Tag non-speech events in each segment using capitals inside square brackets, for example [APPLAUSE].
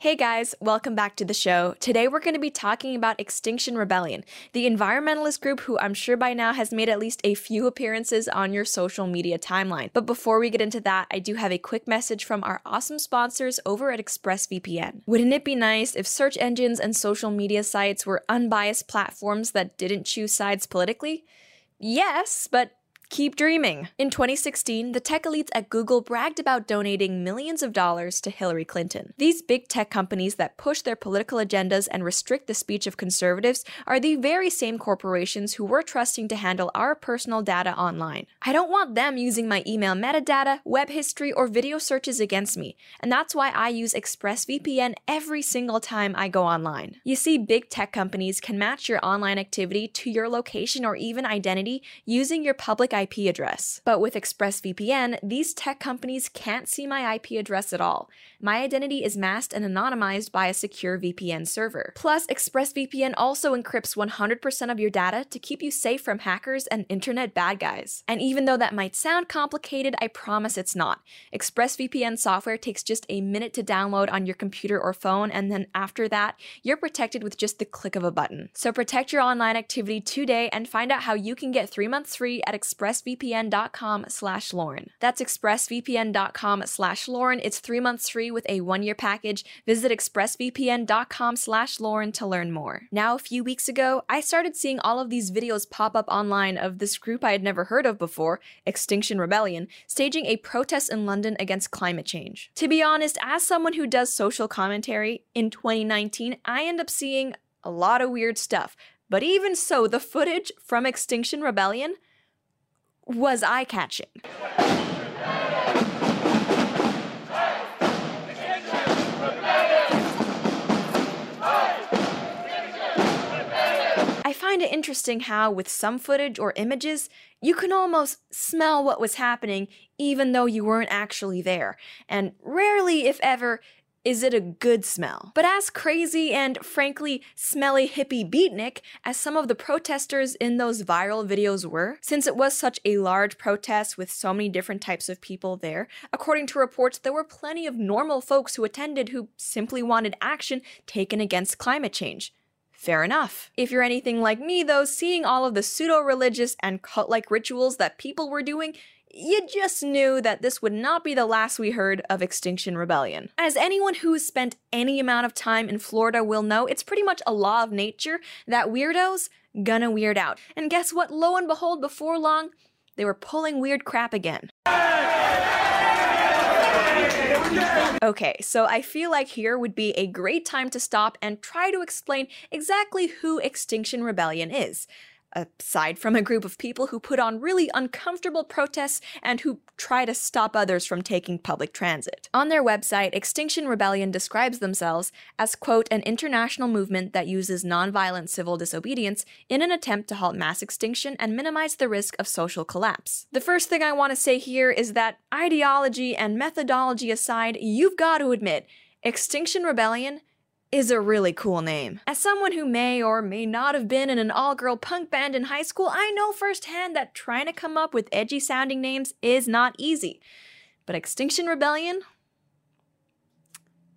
Hey guys, welcome back to the show. Today we're going to be talking about Extinction Rebellion, the environmentalist group who I'm sure by now has made at least a few appearances on your social media timeline. But before we get into that, I do have a quick message from our awesome sponsors over at ExpressVPN. Wouldn't it be nice if search engines and social media sites were unbiased platforms that didn't choose sides politically? Yes, but Keep dreaming. In 2016, the tech elites at Google bragged about donating millions of dollars to Hillary Clinton. These big tech companies that push their political agendas and restrict the speech of conservatives are the very same corporations who we're trusting to handle our personal data online. I don't want them using my email metadata, web history, or video searches against me, and that's why I use ExpressVPN every single time I go online. You see, big tech companies can match your online activity to your location or even identity using your public IP address. But with ExpressVPN, these tech companies can't see my IP address at all. My identity is masked and anonymized by a secure VPN server. Plus, ExpressVPN also encrypts 100% of your data to keep you safe from hackers and internet bad guys. And even though that might sound complicated, I promise it's not. ExpressVPN software takes just a minute to download on your computer or phone, and then after that, you're protected with just the click of a button. So protect your online activity today and find out how you can get three months free at Express expressvpn.com slash Lauren. That's expressvpn.com slash Lauren. It's three months free with a one-year package. Visit expressvpn.com slash Lauren to learn more. Now, a few weeks ago, I started seeing all of these videos pop up online of this group I had never heard of before, Extinction Rebellion, staging a protest in London against climate change. To be honest, as someone who does social commentary, in 2019, I end up seeing a lot of weird stuff. But even so, the footage from Extinction Rebellion was eye catching. I find it interesting how, with some footage or images, you can almost smell what was happening even though you weren't actually there. And rarely, if ever, is it a good smell? But as crazy and frankly smelly hippie beatnik as some of the protesters in those viral videos were, since it was such a large protest with so many different types of people there, according to reports, there were plenty of normal folks who attended who simply wanted action taken against climate change. Fair enough. If you're anything like me, though, seeing all of the pseudo religious and cult like rituals that people were doing you just knew that this would not be the last we heard of Extinction Rebellion. As anyone who's spent any amount of time in Florida will know, it's pretty much a law of nature that weirdos gonna weird out. And guess what? Lo and behold, before long, they were pulling weird crap again. Okay, so I feel like here would be a great time to stop and try to explain exactly who Extinction Rebellion is aside from a group of people who put on really uncomfortable protests and who try to stop others from taking public transit. On their website, Extinction Rebellion describes themselves as, quote, an international movement that uses nonviolent civil disobedience in an attempt to halt mass extinction and minimize the risk of social collapse. The first thing I want to say here is that ideology and methodology aside, you've got to admit, Extinction Rebellion is a really cool name. As someone who may or may not have been in an all girl punk band in high school, I know firsthand that trying to come up with edgy sounding names is not easy. But Extinction Rebellion?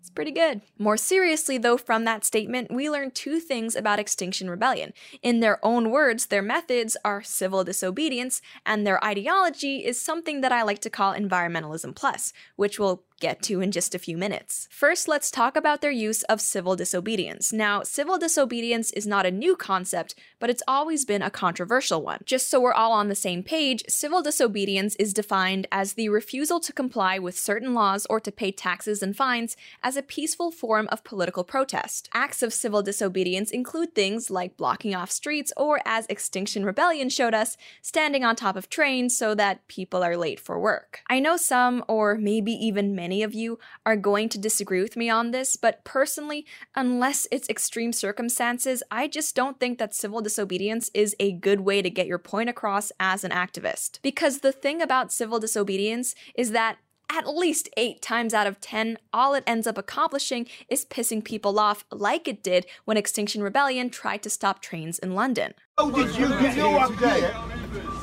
It's pretty good. More seriously, though, from that statement, we learn two things about Extinction Rebellion. In their own words, their methods are civil disobedience, and their ideology is something that I like to call environmentalism plus, which will get to in just a few minutes. First, let's talk about their use of civil disobedience. Now, civil disobedience is not a new concept, but it's always been a controversial one. Just so we're all on the same page, civil disobedience is defined as the refusal to comply with certain laws or to pay taxes and fines as a peaceful form of political protest. Acts of civil disobedience include things like blocking off streets or, as Extinction Rebellion showed us, standing on top of trains so that people are late for work. I know some, or maybe even many many of you are going to disagree with me on this, but personally, unless it's extreme circumstances, I just don't think that civil disobedience is a good way to get your point across as an activist. Because the thing about civil disobedience is that at least eight times out of ten, all it ends up accomplishing is pissing people off, like it did when Extinction Rebellion tried to stop trains in London. Oh, did you, did you walk here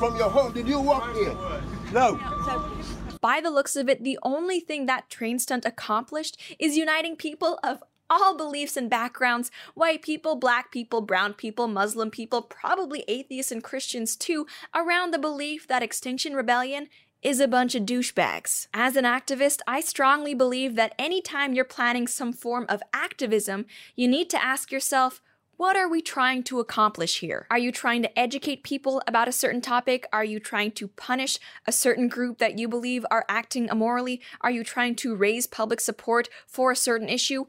from your home? Did you walk here? No. By the looks of it, the only thing that train stunt accomplished is uniting people of all beliefs and backgrounds white people, black people, brown people, Muslim people, probably atheists and Christians too around the belief that Extinction Rebellion is a bunch of douchebags. As an activist, I strongly believe that anytime you're planning some form of activism, you need to ask yourself, what are we trying to accomplish here? Are you trying to educate people about a certain topic? Are you trying to punish a certain group that you believe are acting immorally? Are you trying to raise public support for a certain issue?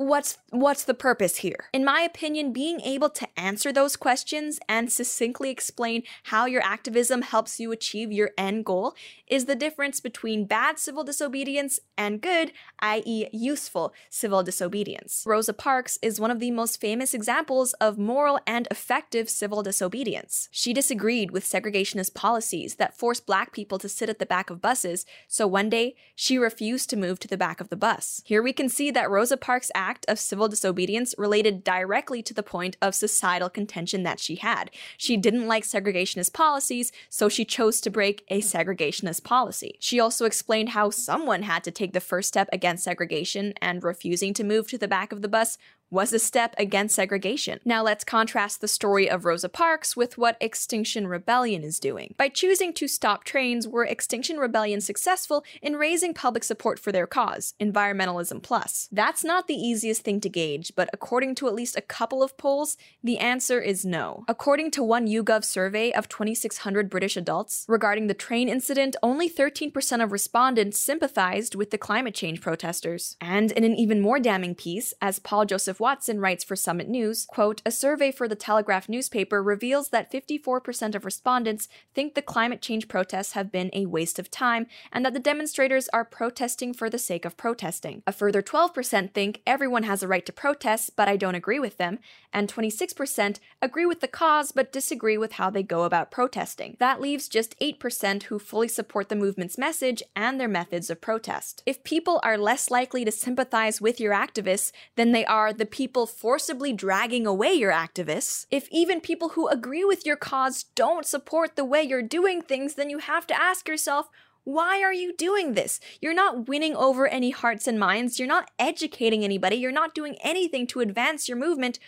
What's what's the purpose here? In my opinion, being able to answer those questions and succinctly explain how your activism helps you achieve your end goal is the difference between bad civil disobedience and good, i.e., useful civil disobedience. Rosa Parks is one of the most famous examples of moral and effective civil disobedience. She disagreed with segregationist policies that forced black people to sit at the back of buses, so one day she refused to move to the back of the bus. Here we can see that Rosa Parks' act act of civil disobedience related directly to the point of societal contention that she had. She didn't like segregationist policies, so she chose to break a segregationist policy. She also explained how someone had to take the first step against segregation, and refusing to move to the back of the bus was a step against segregation. Now let's contrast the story of Rosa Parks with what Extinction Rebellion is doing. By choosing to stop trains, were Extinction Rebellion successful in raising public support for their cause, Environmentalism Plus? That's not the easiest thing to gauge, but according to at least a couple of polls, the answer is no. According to one YouGov survey of 2,600 British adults regarding the train incident, only 13% of respondents sympathized with the climate change protesters. And in an even more damning piece, as Paul Watson writes for Summit News, quote, a survey for the Telegraph newspaper reveals that 54% of respondents think the climate change protests have been a waste of time and that the demonstrators are protesting for the sake of protesting. A further 12% think everyone has a right to protest, but I don't agree with them, and 26% agree with the cause but disagree with how they go about protesting. That leaves just 8% who fully support the movement's message and their methods of protest. If people are less likely to sympathize with your activists than they are the people forcibly dragging away your activists, if even people who agree with your cause don't support the way you're doing things, then you have to ask yourself, why are you doing this? You're not winning over any hearts and minds. You're not educating anybody. You're not doing anything to advance your movement.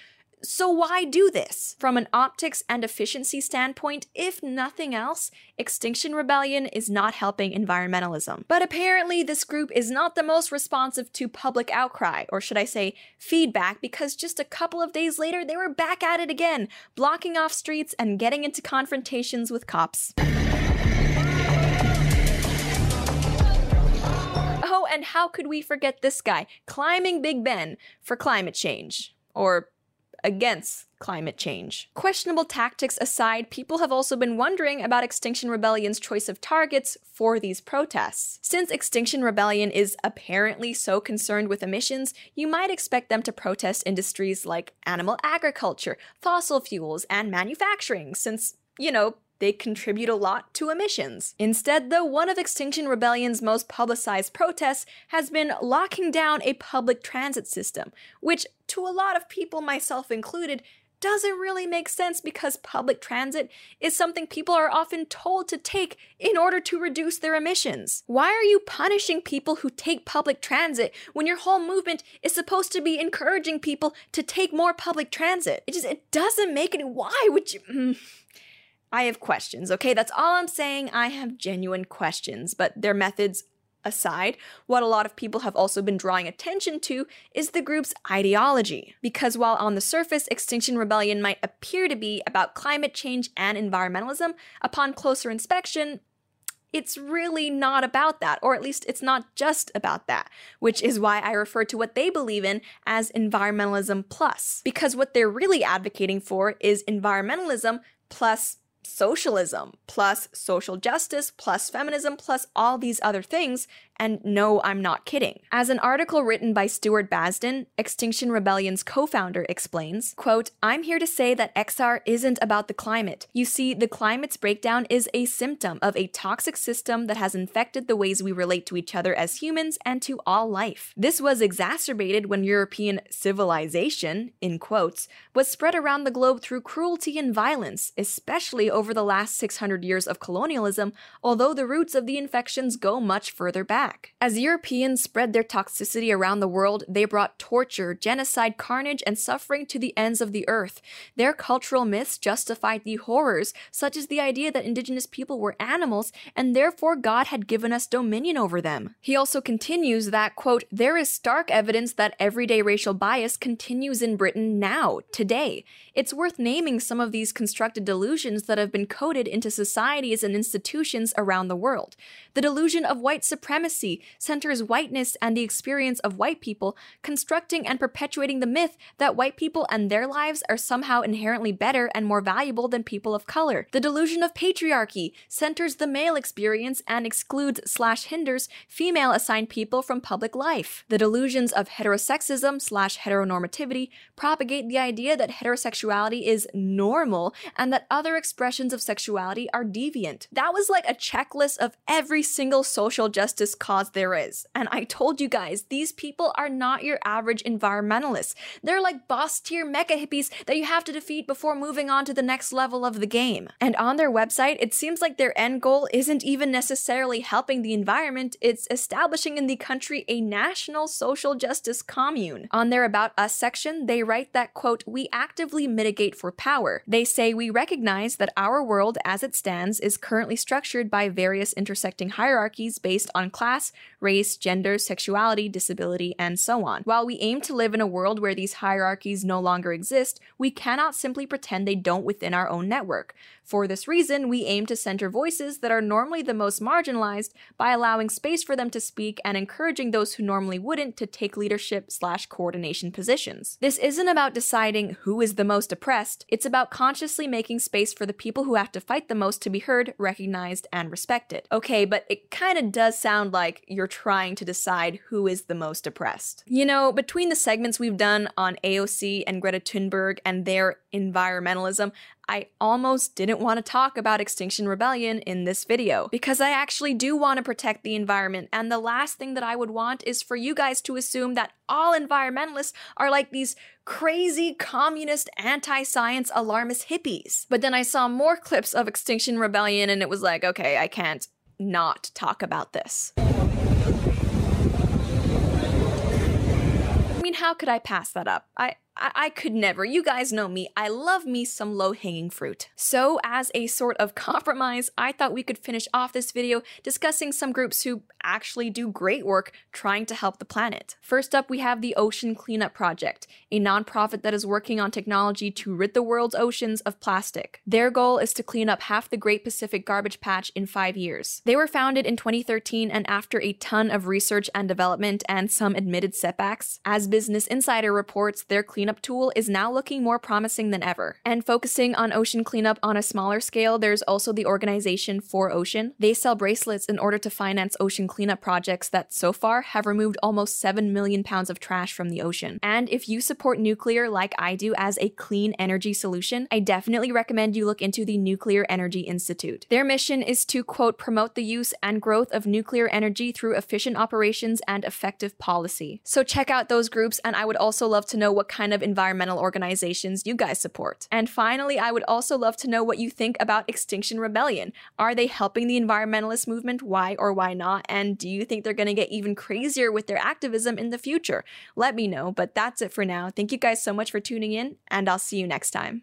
So why do this? From an optics and efficiency standpoint, if nothing else, Extinction Rebellion is not helping environmentalism. But apparently, this group is not the most responsive to public outcry, or should I say, feedback, because just a couple of days later, they were back at it again, blocking off streets and getting into confrontations with cops. Oh, and how could we forget this guy, climbing Big Ben for climate change? Or against climate change. Questionable tactics aside, people have also been wondering about Extinction Rebellion's choice of targets for these protests. Since Extinction Rebellion is apparently so concerned with emissions, you might expect them to protest industries like animal agriculture, fossil fuels, and manufacturing, since, you know, they contribute a lot to emissions. Instead, though, one of Extinction Rebellion's most publicized protests has been locking down a public transit system, which, to a lot of people, myself included, doesn't really make sense because public transit is something people are often told to take in order to reduce their emissions. Why are you punishing people who take public transit when your whole movement is supposed to be encouraging people to take more public transit? It just it doesn't make any why would you mm. I have questions, okay? That's all I'm saying. I have genuine questions, but their methods aside, what a lot of people have also been drawing attention to is the group's ideology. Because while on the surface, Extinction Rebellion might appear to be about climate change and environmentalism, upon closer inspection, it's really not about that, or at least it's not just about that, which is why I refer to what they believe in as environmentalism plus. Because what they're really advocating for is environmentalism plus socialism plus social justice plus feminism plus all these other things And no, I'm not kidding. As an article written by Stuart Basden, Extinction Rebellion's co-founder, explains, quote, I'm here to say that XR isn't about the climate. You see, the climate's breakdown is a symptom of a toxic system that has infected the ways we relate to each other as humans and to all life. This was exacerbated when European civilization, in quotes, was spread around the globe through cruelty and violence, especially over the last 600 years of colonialism, although the roots of the infections go much further back. As Europeans spread their toxicity around the world, they brought torture, genocide, carnage, and suffering to the ends of the earth. Their cultural myths justified the horrors, such as the idea that indigenous people were animals and therefore God had given us dominion over them. He also continues that, quote, there is stark evidence that everyday racial bias continues in Britain now, today. It's worth naming some of these constructed delusions that have been coded into societies and institutions around the world. The delusion of white supremacy centers whiteness and the experience of white people, constructing and perpetuating the myth that white people and their lives are somehow inherently better and more valuable than people of color. The delusion of patriarchy centers the male experience and excludes slash hinders female assigned people from public life. The delusions of heterosexism slash heteronormativity propagate the idea that heterosexuality is normal and that other expressions of sexuality are deviant. That was like a checklist of every single social justice cause there is. And I told you guys, these people are not your average environmentalists. They're like boss tier mecha hippies that you have to defeat before moving on to the next level of the game. And on their website, it seems like their end goal isn't even necessarily helping the environment, it's establishing in the country a national social justice commune. On their About Us section, they write that, quote, we actively mitigate for power. They say we recognize that our world as it stands is currently structured by various intersecting hierarchies based on class, race, gender, sexuality, disability, and so on. While we aim to live in a world where these hierarchies no longer exist, we cannot simply pretend they don't within our own network. For this reason, we aim to center voices that are normally the most marginalized by allowing space for them to speak and encouraging those who normally wouldn't to take leadership slash coordination positions. This isn't about deciding who is the most oppressed, it's about consciously making space for the people who have to fight the most to be heard, recognized, and respected. Okay, but it kinda does sound like you're trying to decide who is the most oppressed. You know, between the segments we've done on AOC and Greta Thunberg and their environmentalism, I almost didn't want to talk about Extinction Rebellion in this video because I actually do want to protect the environment, and the last thing that I would want is for you guys to assume that all environmentalists are like these crazy communist anti science alarmist hippies. But then I saw more clips of Extinction Rebellion, and it was like, okay, I can't not talk about this. I mean, how could I pass that up? I I, I could never. You guys know me. I love me some low hanging fruit. So, as a sort of [LAUGHS] compromise, I thought we could finish off this video discussing some groups who actually do great work trying to help the planet. First up, we have the Ocean Cleanup Project, a nonprofit that is working on technology to rid the world's oceans of plastic. Their goal is to clean up half the Great Pacific Garbage Patch in five years. They were founded in 2013 and after a ton of research and development and some admitted setbacks, as Business Insider reports, their cleanup tool is now looking more promising than ever. And focusing on ocean cleanup on a smaller scale, there's also the organization 4ocean. They sell bracelets in order to finance ocean cleanup projects that so far have removed almost 7 million pounds of trash from the ocean. And if you support nuclear like I do as a clean energy solution, I definitely recommend you look into the Nuclear Energy Institute. Their mission is to, quote, promote the use and growth of nuclear energy through efficient operations and effective policy. So check out those groups, and I would also love to know what kind of environmental organizations you guys support. And finally, I would also love to know what you think about Extinction Rebellion. Are they helping the environmentalist movement? Why or why not? And do you think they're going to get even crazier with their activism in the future? Let me know, but that's it for now. Thank you guys so much for tuning in, and I'll see you next time.